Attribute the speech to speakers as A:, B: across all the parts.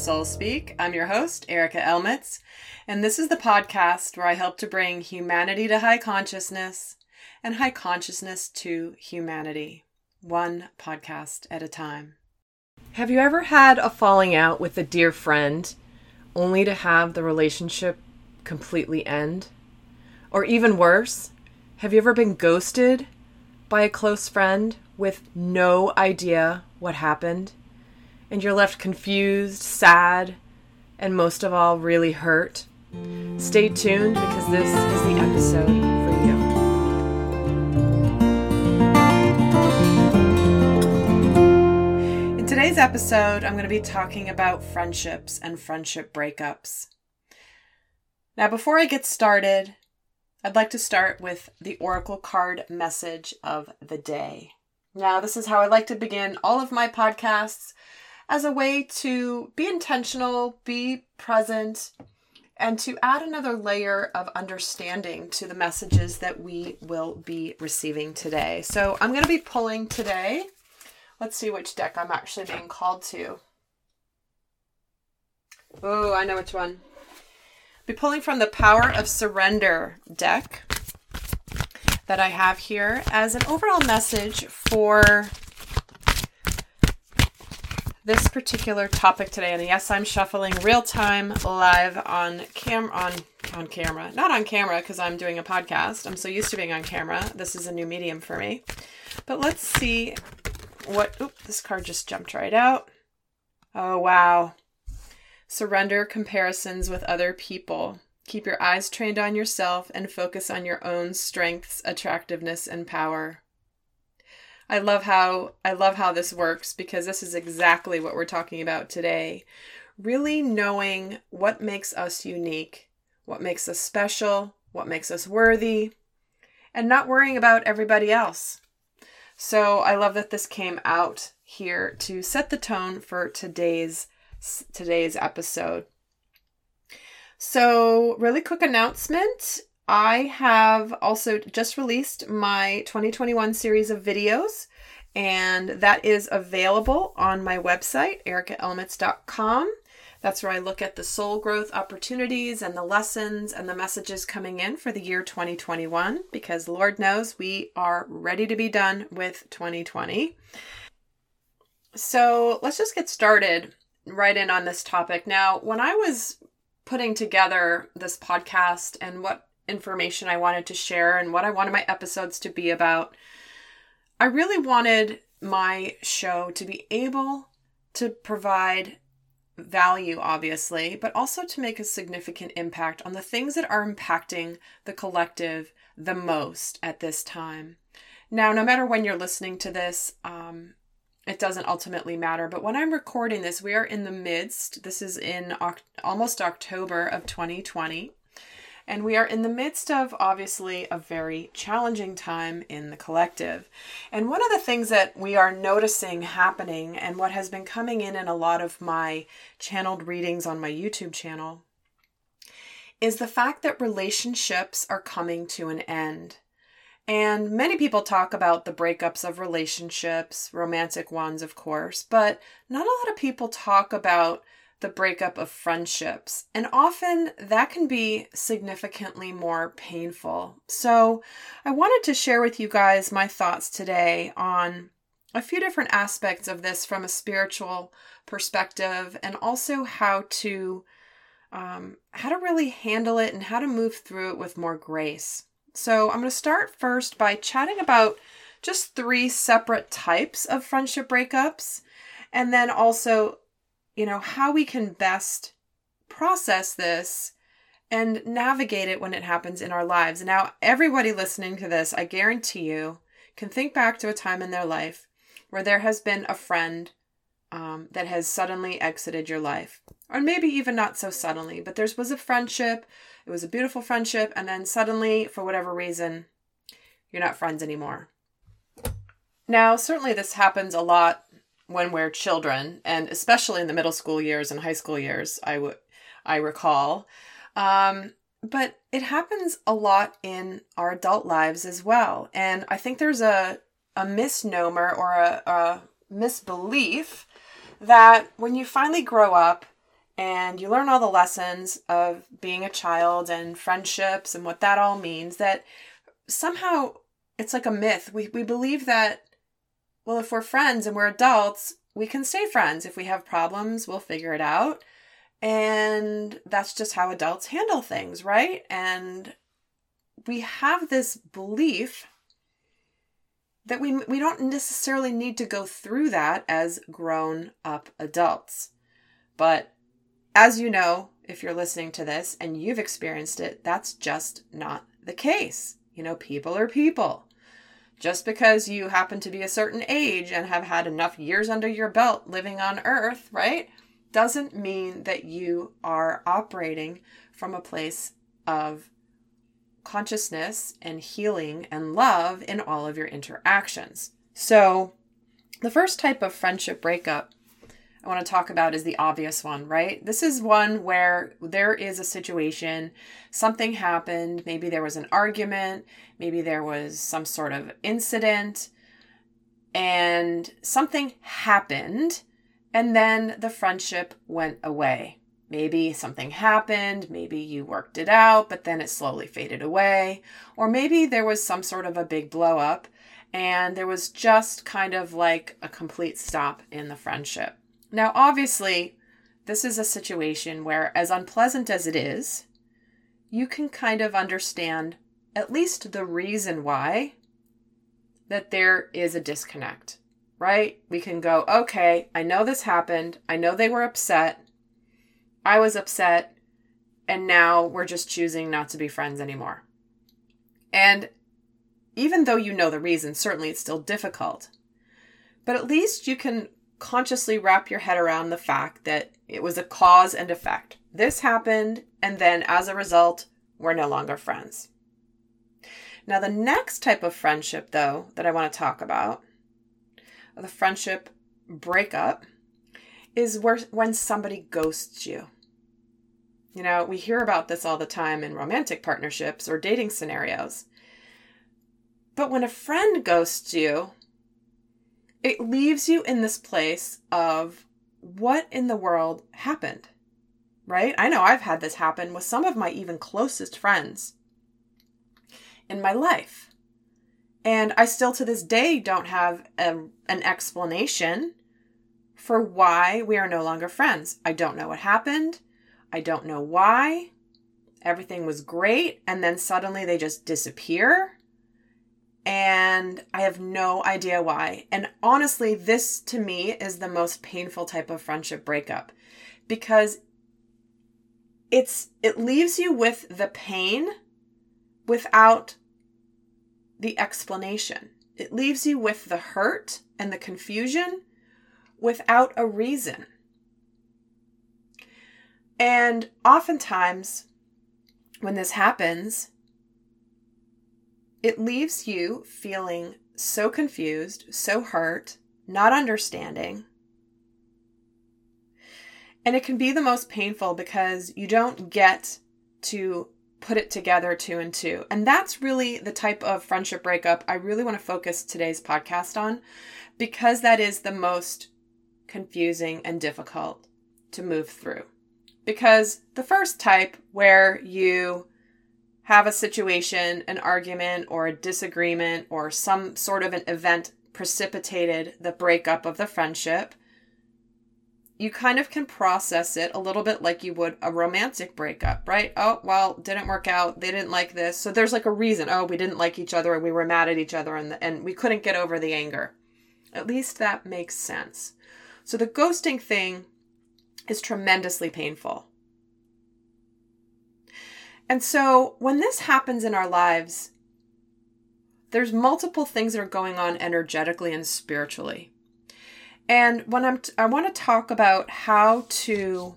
A: Soul Speak. I'm your host, Erica Elmitz, and this is the podcast where I help to bring humanity to high consciousness and high consciousness to humanity, one podcast at a time. Have you ever had a falling out with a dear friend only to have the relationship completely end? Or even worse, have you ever been ghosted by a close friend with no idea what happened? And you're left confused, sad, and most of all, really hurt, stay tuned because this is the episode for you. In today's episode, I'm going to be talking about friendships and friendship breakups. Now, before I get started, I'd like to start with the Oracle card message of the day. Now, this is how I like to begin all of my podcasts as a way to be intentional, be present, and to add another layer of understanding to the messages that we will be receiving today. So I'm going to be pulling today. Let's see which deck I'm actually being called to. Oh, I know which one. Be pulling from the Power of Surrender deck that I have here as an overall message for this particular topic today. And yes, I'm shuffling real time live on cam on on camera. Not on camera because I'm doing a podcast. I'm so used to being on camera. This is a new medium for me. But let's see what oop, this card just jumped right out. Oh wow. Surrender comparisons with other people. Keep your eyes trained on yourself and focus on your own strengths, attractiveness, and power. I love how I love how this works because this is exactly what we're talking about today. Really knowing what makes us unique, what makes us special, what makes us worthy, and not worrying about everybody else. So I love that this came out here to set the tone for today's today's episode. So, really quick announcement I have also just released my 2021 series of videos, and that is available on my website, ericaelmitz.com. That's where I look at the soul growth opportunities and the lessons and the messages coming in for the year 2021 because Lord knows we are ready to be done with 2020. So let's just get started right in on this topic. Now, when I was putting together this podcast and what information I wanted to share and what I wanted my episodes to be about. I really wanted my show to be able to provide value, obviously, but also to make a significant impact on the things that are impacting the collective the most at this time. Now, no matter when you're listening to this, um, it doesn't ultimately matter. But when I'm recording this, we are in the midst, this is in oct- almost October of 2020. And we are in the midst of obviously a very challenging time in the collective. And one of the things that we are noticing happening, and what has been coming in in a lot of my channeled readings on my YouTube channel, is the fact that relationships are coming to an end. And many people talk about the breakups of relationships, romantic ones, of course, but not a lot of people talk about the breakup of friendships. And often that can be significantly more painful. So, I wanted to share with you guys my thoughts today on a few different aspects of this from a spiritual perspective and also how to um, how to really handle it and how to move through it with more grace. So, I'm going to start first by chatting about just three separate types of friendship breakups and then also you know, how we can best process this and navigate it when it happens in our lives. Now, everybody listening to this, I guarantee you, can think back to a time in their life where there has been a friend um, that has suddenly exited your life. Or maybe even not so suddenly, but there was a friendship, it was a beautiful friendship, and then suddenly, for whatever reason, you're not friends anymore. Now, certainly this happens a lot when we're children, and especially in the middle school years and high school years, I would I recall. Um, but it happens a lot in our adult lives as well, and I think there's a a misnomer or a, a misbelief that when you finally grow up and you learn all the lessons of being a child and friendships and what that all means that somehow it's like a myth. We we believe that well if we're friends and we're adults, we can stay friends. If we have problems, we'll figure it out. And that's just how adults handle things, right? And we have this belief that we we don't necessarily need to go through that as grown up adults. But as you know, if you're listening to this and you've experienced it, that's just not the case. You know, people are people. Just because you happen to be a certain age and have had enough years under your belt living on earth, right, doesn't mean that you are operating from a place of consciousness and healing and love in all of your interactions. So, the first type of friendship breakup I want to talk about is the obvious one, right? This is one where there is a situation, something happened, maybe there was an argument, maybe there was some sort of incident, and something happened, and then the friendship went away. Maybe something happened, maybe you worked it out, but then it slowly faded away, or maybe there was some sort of a big blow up and there was just kind of like a complete stop in the friendship. Now, obviously, this is a situation where, as unpleasant as it is, you can kind of understand at least the reason why that there is a disconnect, right? We can go, okay, I know this happened. I know they were upset. I was upset. And now we're just choosing not to be friends anymore. And even though you know the reason, certainly it's still difficult. But at least you can consciously wrap your head around the fact that it was a cause and effect. This happened, and then as a result, we're no longer friends. Now, the next type of friendship, though, that I want to talk about, the friendship breakup, is where when somebody ghosts you. You know, we hear about this all the time in romantic partnerships or dating scenarios. But when a friend ghosts you, it leaves you in this place of what in the world happened, right? I know I've had this happen with some of my even closest friends in my life. And I still to this day don't have a, an explanation for why we are no longer friends. I don't know what happened. I don't know why. Everything was great. And then suddenly they just disappear and I have no idea why. And honestly, this to me is the most painful type of friendship breakup because it's it leaves you with the pain without the explanation. It leaves you with the hurt and the confusion without a reason. And oftentimes when this happens, it leaves you feeling so confused, so hurt, not understanding. And it can be the most painful because you don't get to put it together two and two. And that's really the type of friendship breakup I really want to focus today's podcast on because that is the most confusing and difficult to move through. Because the first type, where you have a situation, an argument, or a disagreement, or some sort of an event precipitated the breakup of the friendship, you kind of can process it a little bit like you would a romantic breakup, right? Oh, well, didn't work out. They didn't like this. So there's like a reason. Oh, we didn't like each other and we were mad at each other and, and we couldn't get over the anger. At least that makes sense. So the ghosting thing is tremendously painful. And so when this happens in our lives, there's multiple things that are going on energetically and spiritually. And when I'm t- I want to talk about how to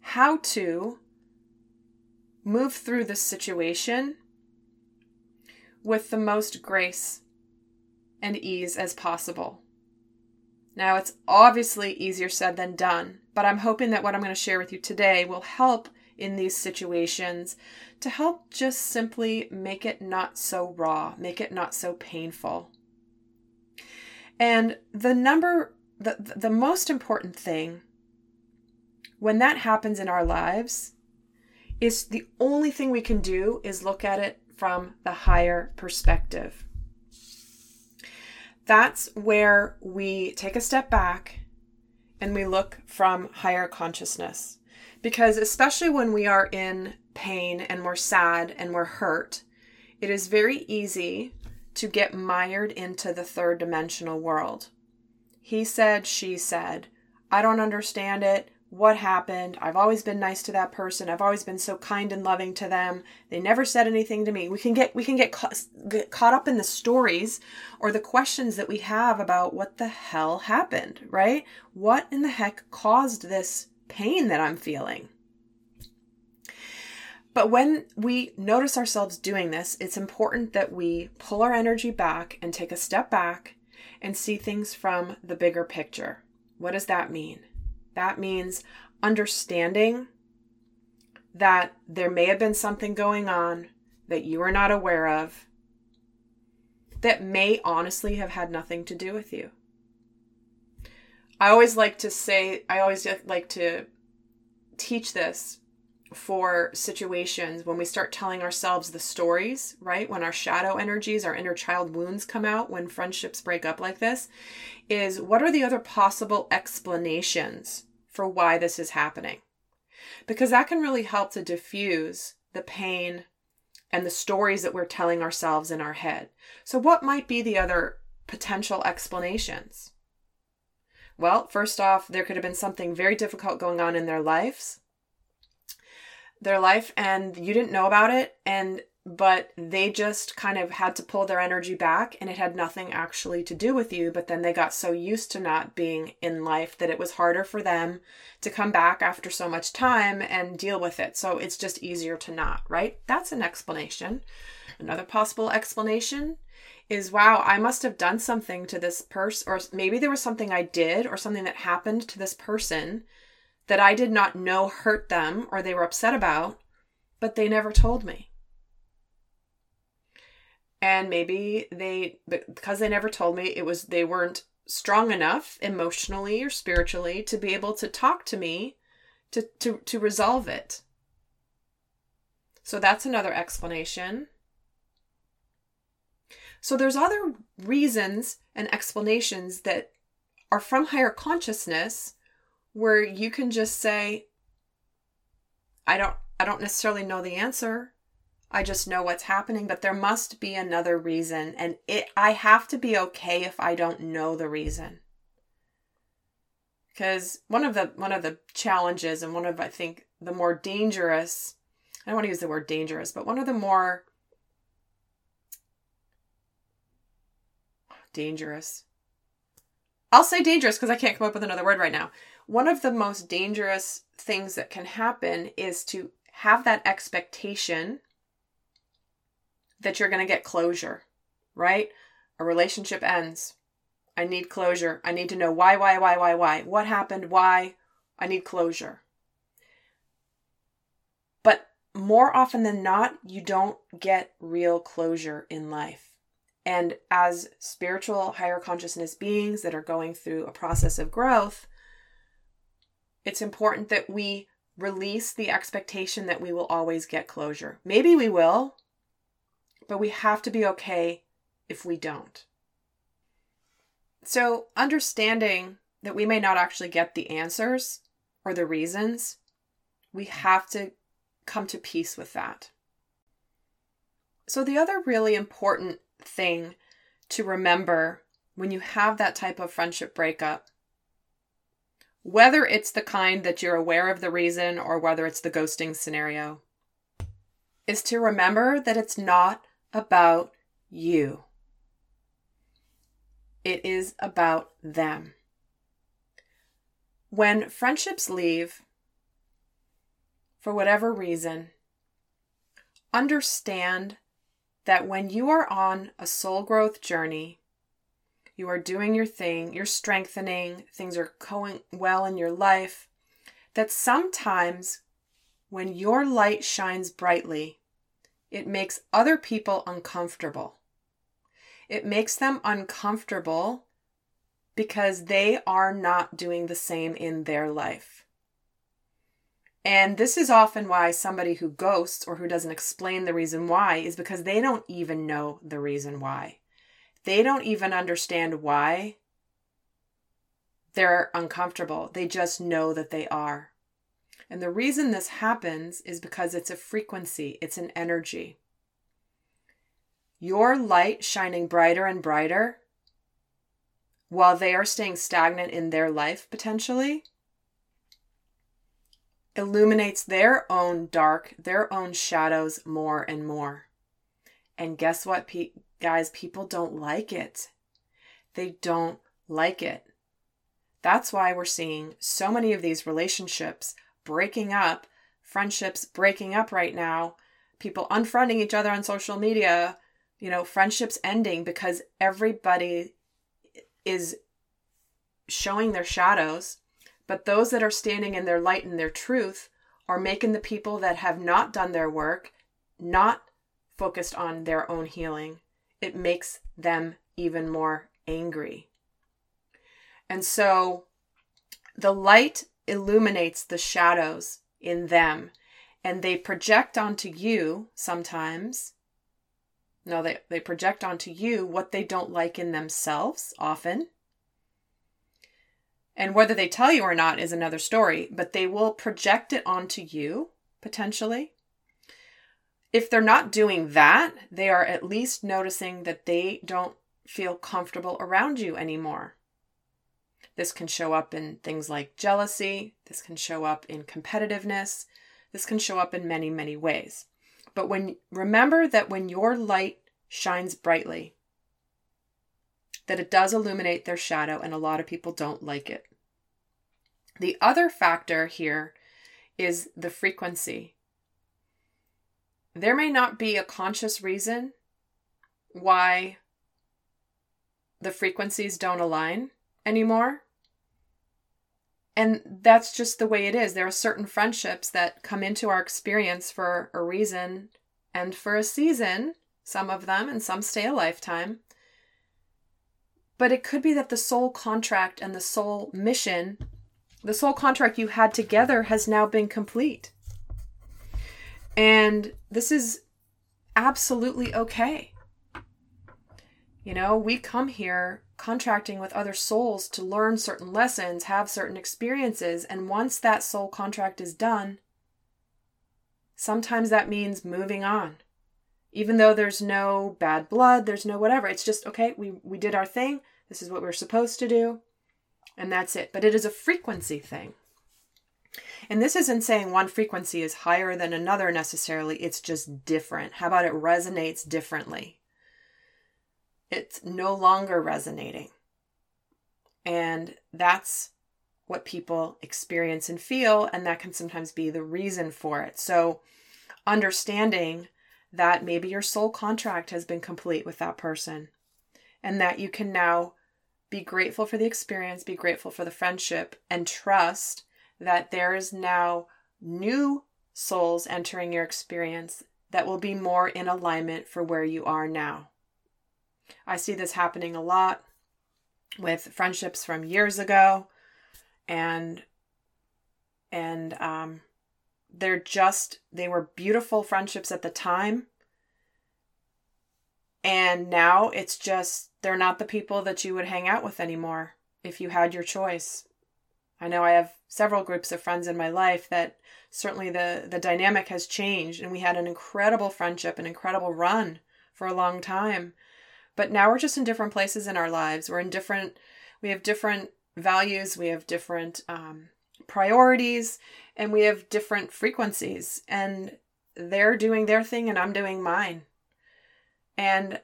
A: how to move through this situation with the most grace and ease as possible. Now, it's obviously easier said than done, but I'm hoping that what I'm going to share with you today will help in these situations to help just simply make it not so raw, make it not so painful. And the number, the, the most important thing when that happens in our lives, is the only thing we can do is look at it from the higher perspective. That's where we take a step back and we look from higher consciousness. Because, especially when we are in pain and we're sad and we're hurt, it is very easy to get mired into the third dimensional world. He said, she said, I don't understand it what happened. I've always been nice to that person. I've always been so kind and loving to them. They never said anything to me. We can get we can get, ca- get caught up in the stories or the questions that we have about what the hell happened, right? What in the heck caused this pain that I'm feeling? But when we notice ourselves doing this, it's important that we pull our energy back and take a step back and see things from the bigger picture. What does that mean? That means understanding that there may have been something going on that you are not aware of that may honestly have had nothing to do with you. I always like to say, I always like to teach this for situations when we start telling ourselves the stories, right? When our shadow energies, our inner child wounds come out, when friendships break up like this, is what are the other possible explanations for why this is happening. Because that can really help to diffuse the pain and the stories that we're telling ourselves in our head. So, what might be the other potential explanations? Well, first off, there could have been something very difficult going on in their lives. Their life, and you didn't know about it, and but they just kind of had to pull their energy back and it had nothing actually to do with you but then they got so used to not being in life that it was harder for them to come back after so much time and deal with it. So it's just easier to not right? That's an explanation. Another possible explanation is wow i must have done something to this person or maybe there was something i did or something that happened to this person that i did not know hurt them or they were upset about but they never told me. And maybe they because they never told me it was they weren't strong enough emotionally or spiritually to be able to talk to me to to to resolve it. So that's another explanation so there's other reasons and explanations that are from higher consciousness where you can just say i don't i don't necessarily know the answer I just know what's happening, but there must be another reason and it I have to be okay if I don't know the reason. Cuz one of the one of the challenges and one of I think the more dangerous I don't want to use the word dangerous, but one of the more dangerous. I'll say dangerous because I can't come up with another word right now. One of the most dangerous things that can happen is to have that expectation that you're going to get closure, right? A relationship ends. I need closure. I need to know why, why, why, why, why. What happened? Why? I need closure. But more often than not, you don't get real closure in life. And as spiritual, higher consciousness beings that are going through a process of growth, it's important that we release the expectation that we will always get closure. Maybe we will, but we have to be okay if we don't. So, understanding that we may not actually get the answers or the reasons, we have to come to peace with that. So, the other really important thing to remember when you have that type of friendship breakup, whether it's the kind that you're aware of the reason or whether it's the ghosting scenario, is to remember that it's not about you. It is about them. When friendships leave, for whatever reason, understand that when you are on a soul growth journey, you are doing your thing, you're strengthening, things are going well in your life, that sometimes when your light shines brightly, it makes other people uncomfortable. It makes them uncomfortable because they are not doing the same in their life. And this is often why somebody who ghosts or who doesn't explain the reason why is because they don't even know the reason why. They don't even understand why they're uncomfortable. They just know that they are. And the reason this happens is because it's a frequency, it's an energy. Your light shining brighter and brighter while they are staying stagnant in their life potentially illuminates their own dark, their own shadows more and more. And guess what, pe- guys? People don't like it. They don't like it. That's why we're seeing so many of these relationships breaking up, friendships breaking up right now, people unfriending each other on social media, you know, friendships ending because everybody is showing their shadows but those that are standing in their light and their truth are making the people that have not done their work, not focused on their own healing, it makes them even more angry. And so the light illuminates the shadows in them and they project onto you sometimes. No, they, they project onto you what they don't like in themselves often. And whether they tell you or not is another story, but they will project it onto you potentially. If they're not doing that, they are at least noticing that they don't feel comfortable around you anymore. This can show up in things like jealousy, this can show up in competitiveness, this can show up in many, many ways. But when remember that when your light shines brightly, that it does illuminate their shadow, and a lot of people don't like it. The other factor here is the frequency. There may not be a conscious reason why the frequencies don't align anymore. And that's just the way it is. There are certain friendships that come into our experience for a reason and for a season, some of them, and some stay a lifetime. But it could be that the soul contract and the soul mission, the soul contract you had together has now been complete. And this is absolutely okay. You know, we come here contracting with other souls to learn certain lessons, have certain experiences, and once that soul contract is done, sometimes that means moving on even though there's no bad blood, there's no whatever. It's just, okay, we, we did our thing. This is what we're supposed to do. And that's it. But it is a frequency thing. And this isn't saying one frequency is higher than another necessarily. It's just different. How about it resonates differently? It's no longer resonating. And that's what people experience and feel. And that can sometimes be the reason for it. So, understanding that maybe your soul contract has been complete with that person and that you can now be grateful for the experience, be grateful for the friendship, and trust that there is now new souls entering your experience that will be more in alignment for where you are now. I see this happening a lot with friendships from years ago and and um they're just they were beautiful friendships at the time and now it's just they're not the people that you would hang out with anymore if you had your choice. I know i have several groups of friends in my life that certainly the the dynamic has changed and we had an incredible friendship an incredible run for a long time. But now we're just in different places in our lives. We're in different we have different values we have different um, priorities and we have different frequencies and they're doing their thing and I'm doing mine. And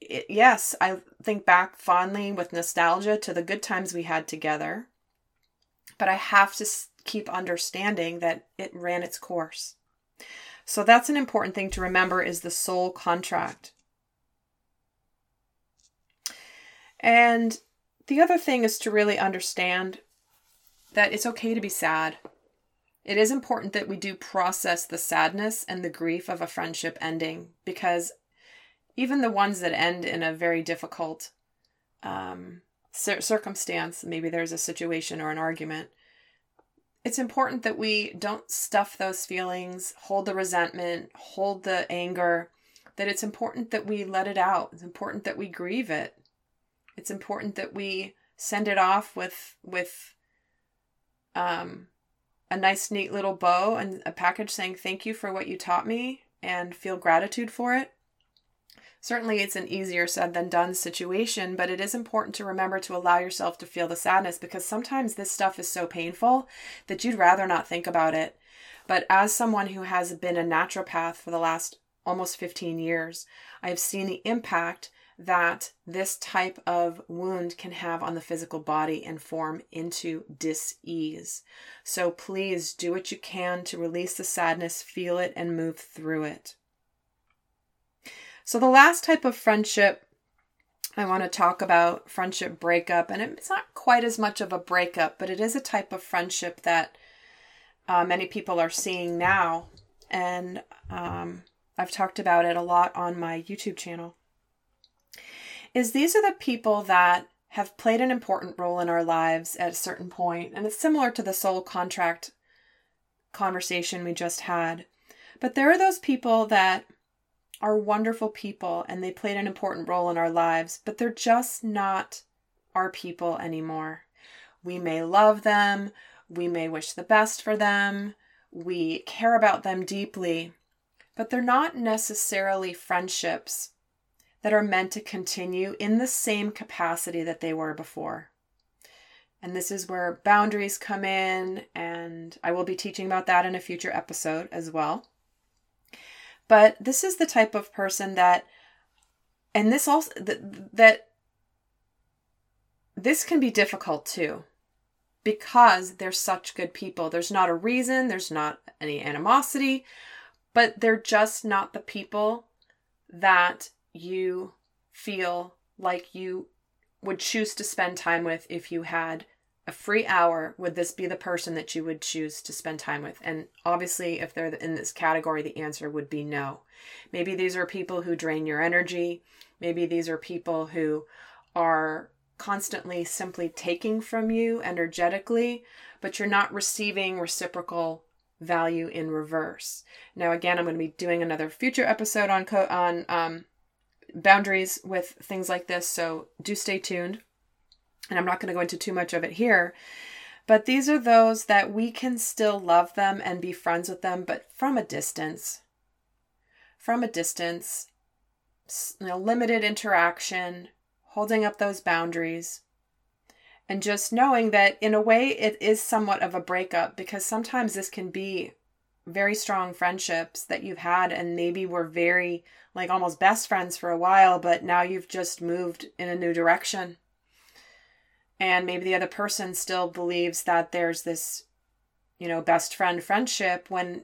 A: it, yes, I think back fondly with nostalgia to the good times we had together. But I have to keep understanding that it ran its course. So that's an important thing to remember is the soul contract. And the other thing is to really understand that it's okay to be sad. It is important that we do process the sadness and the grief of a friendship ending because even the ones that end in a very difficult um, circumstance, maybe there's a situation or an argument, it's important that we don't stuff those feelings, hold the resentment, hold the anger, that it's important that we let it out. It's important that we grieve it. It's important that we send it off with with um a nice neat little bow and a package saying thank you for what you taught me and feel gratitude for it. Certainly, it's an easier said than done situation, but it is important to remember to allow yourself to feel the sadness because sometimes this stuff is so painful that you'd rather not think about it. But as someone who has been a naturopath for the last almost 15 years, I have seen the impact that this type of wound can have on the physical body and form into dis-ease. So please do what you can to release the sadness, feel it, and move through it. So, the last type of friendship I want to talk about friendship breakup, and it's not quite as much of a breakup, but it is a type of friendship that uh, many people are seeing now. And um, I've talked about it a lot on my YouTube channel. Is these are the people that have played an important role in our lives at a certain point, and it's similar to the soul contract conversation we just had. But there are those people that are wonderful people and they played an important role in our lives, but they're just not our people anymore. We may love them, we may wish the best for them, we care about them deeply, but they're not necessarily friendships that are meant to continue in the same capacity that they were before. And this is where boundaries come in, and I will be teaching about that in a future episode as well. But this is the type of person that, and this also, that, that this can be difficult too because they're such good people. There's not a reason, there's not any animosity, but they're just not the people that you feel like you would choose to spend time with if you had a free hour, would this be the person that you would choose to spend time with? And obviously, if they're in this category, the answer would be no. Maybe these are people who drain your energy. Maybe these are people who are constantly simply taking from you energetically, but you're not receiving reciprocal value in reverse. Now, again, I'm going to be doing another future episode on co- on um, boundaries with things like this, so do stay tuned and I'm not going to go into too much of it here. But these are those that we can still love them and be friends with them, but from a distance. From a distance, you know, limited interaction, holding up those boundaries, and just knowing that in a way it is somewhat of a breakup because sometimes this can be very strong friendships that you've had and maybe were very like almost best friends for a while, but now you've just moved in a new direction and maybe the other person still believes that there's this you know best friend friendship when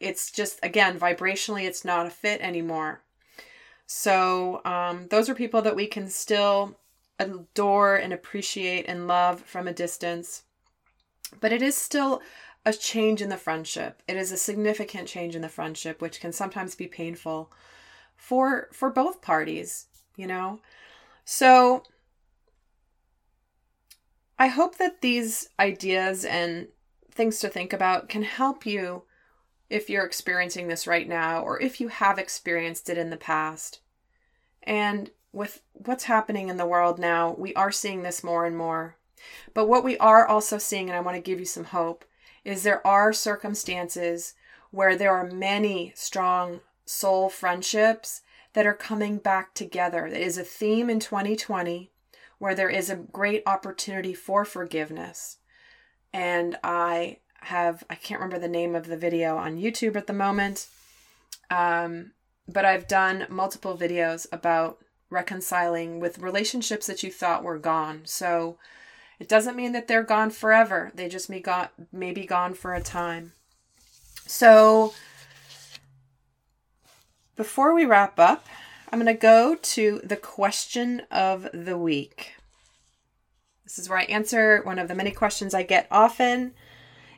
A: it's just again vibrationally it's not a fit anymore. So um, those are people that we can still adore and appreciate and love from a distance. But it is still a change in the friendship. It is a significant change in the friendship which can sometimes be painful for for both parties you know? So I hope that these ideas and things to think about can help you if you're experiencing this right now or if you have experienced it in the past. And with what's happening in the world now, we are seeing this more and more. But what we are also seeing, and I want to give you some hope, is there are circumstances where there are many strong soul friendships that are coming back together. That is a theme in 2020 where there is a great opportunity for forgiveness. And I have, I can't remember the name of the video on YouTube at the moment, um, but I've done multiple videos about reconciling with relationships that you thought were gone. So it doesn't mean that they're gone forever, they just may, may be gone for a time. So before we wrap up, I'm going to go to the question of the week. This is where I answer one of the many questions I get often.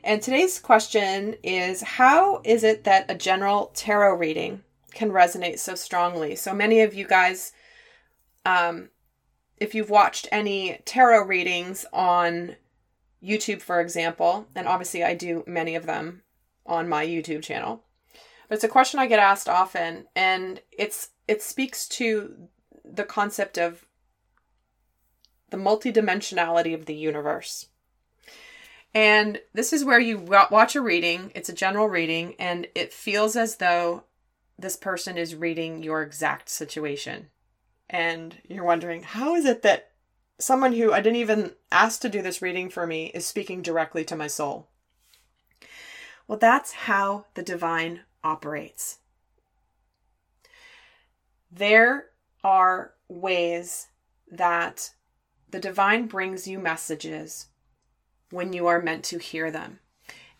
A: And today's question is How is it that a general tarot reading can resonate so strongly? So many of you guys, um, if you've watched any tarot readings on YouTube, for example, and obviously I do many of them on my YouTube channel. But it's a question I get asked often, and it's it speaks to the concept of the multidimensionality of the universe. And this is where you watch a reading, it's a general reading, and it feels as though this person is reading your exact situation. And you're wondering, how is it that someone who I didn't even ask to do this reading for me is speaking directly to my soul? Well, that's how the divine operates. There are ways that the divine brings you messages when you are meant to hear them.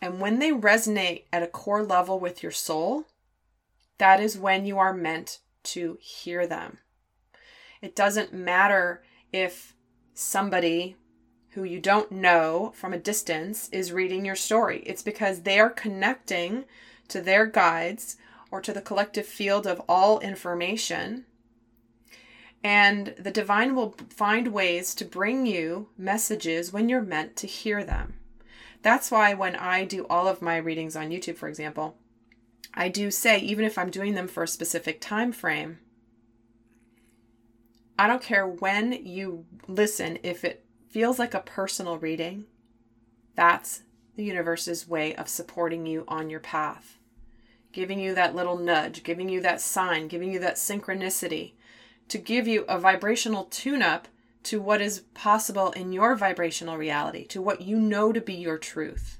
A: And when they resonate at a core level with your soul, that is when you are meant to hear them. It doesn't matter if somebody who you don't know from a distance is reading your story. It's because they are connecting to their guides or to the collective field of all information and the divine will find ways to bring you messages when you're meant to hear them. That's why when I do all of my readings on YouTube, for example, I do say, even if I'm doing them for a specific time frame, I don't care when you listen, if it feels like a personal reading, that's the universe's way of supporting you on your path, giving you that little nudge, giving you that sign, giving you that synchronicity to give you a vibrational tune up to what is possible in your vibrational reality, to what you know to be your truth.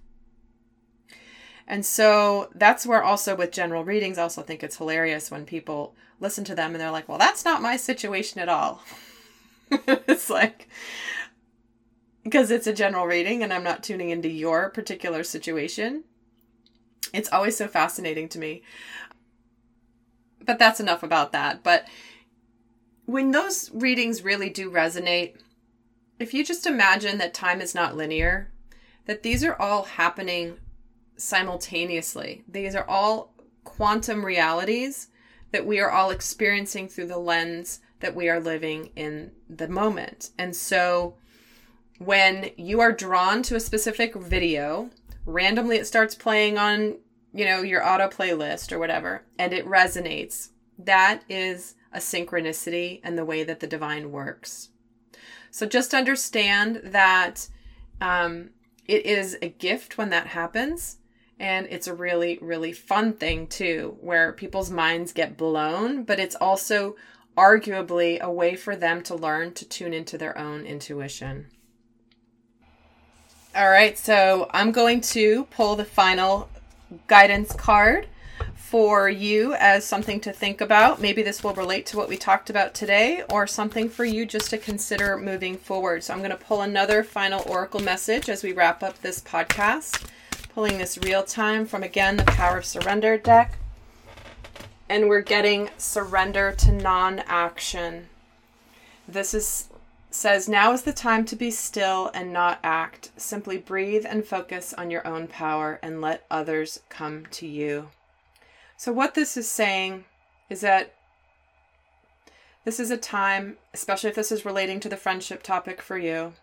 A: And so that's where also with general readings, I also think it's hilarious when people listen to them and they're like, well, that's not my situation at all. it's like, because it's a general reading and I'm not tuning into your particular situation. It's always so fascinating to me. But that's enough about that. But when those readings really do resonate, if you just imagine that time is not linear, that these are all happening simultaneously, these are all quantum realities that we are all experiencing through the lens that we are living in the moment. And so when you are drawn to a specific video, randomly it starts playing on, you know, your auto playlist or whatever, and it resonates. That is a synchronicity and the way that the divine works. So just understand that um, it is a gift when that happens. And it's a really, really fun thing too, where people's minds get blown, but it's also arguably a way for them to learn to tune into their own intuition. All right, so I'm going to pull the final guidance card for you as something to think about. Maybe this will relate to what we talked about today or something for you just to consider moving forward. So I'm going to pull another final oracle message as we wrap up this podcast. Pulling this real time from again the Power of Surrender deck. And we're getting surrender to non action. This is says now is the time to be still and not act. Simply breathe and focus on your own power and let others come to you. So, what this is saying is that this is a time, especially if this is relating to the friendship topic for you,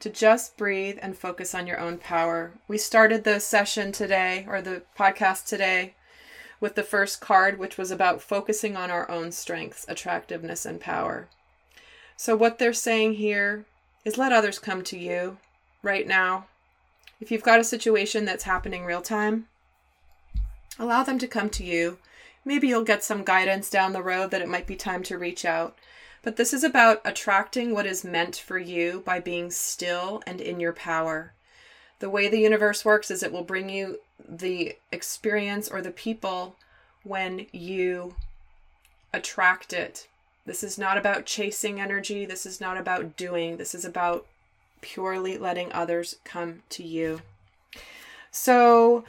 A: to just breathe and focus on your own power. We started the session today, or the podcast today, with the first card, which was about focusing on our own strengths, attractiveness, and power. So, what they're saying here is let others come to you right now. If you've got a situation that's happening real time, Allow them to come to you. Maybe you'll get some guidance down the road that it might be time to reach out. But this is about attracting what is meant for you by being still and in your power. The way the universe works is it will bring you the experience or the people when you attract it. This is not about chasing energy. This is not about doing. This is about purely letting others come to you. So,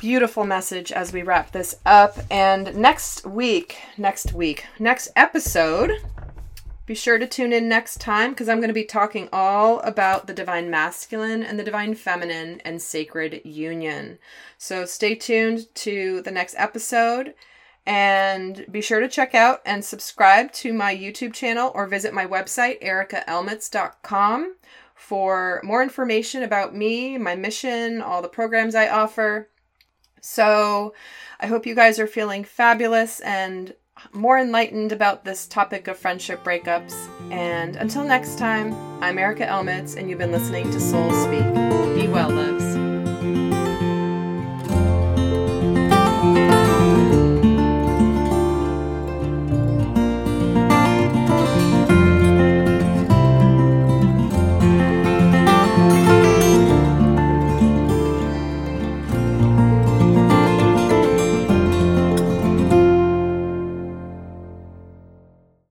A: beautiful message as we wrap this up. And next week, next week, next episode, be sure to tune in next time because I'm going to be talking all about the divine masculine and the divine feminine and sacred union. So stay tuned to the next episode and be sure to check out and subscribe to my YouTube channel or visit my website, ericaelmitz.com for more information about me, my mission, all the programs I offer. So I hope you guys are feeling fabulous and more enlightened about this topic of friendship breakups. And until next time, I'm Erica Elmitz, and you've been listening to Soul Speak.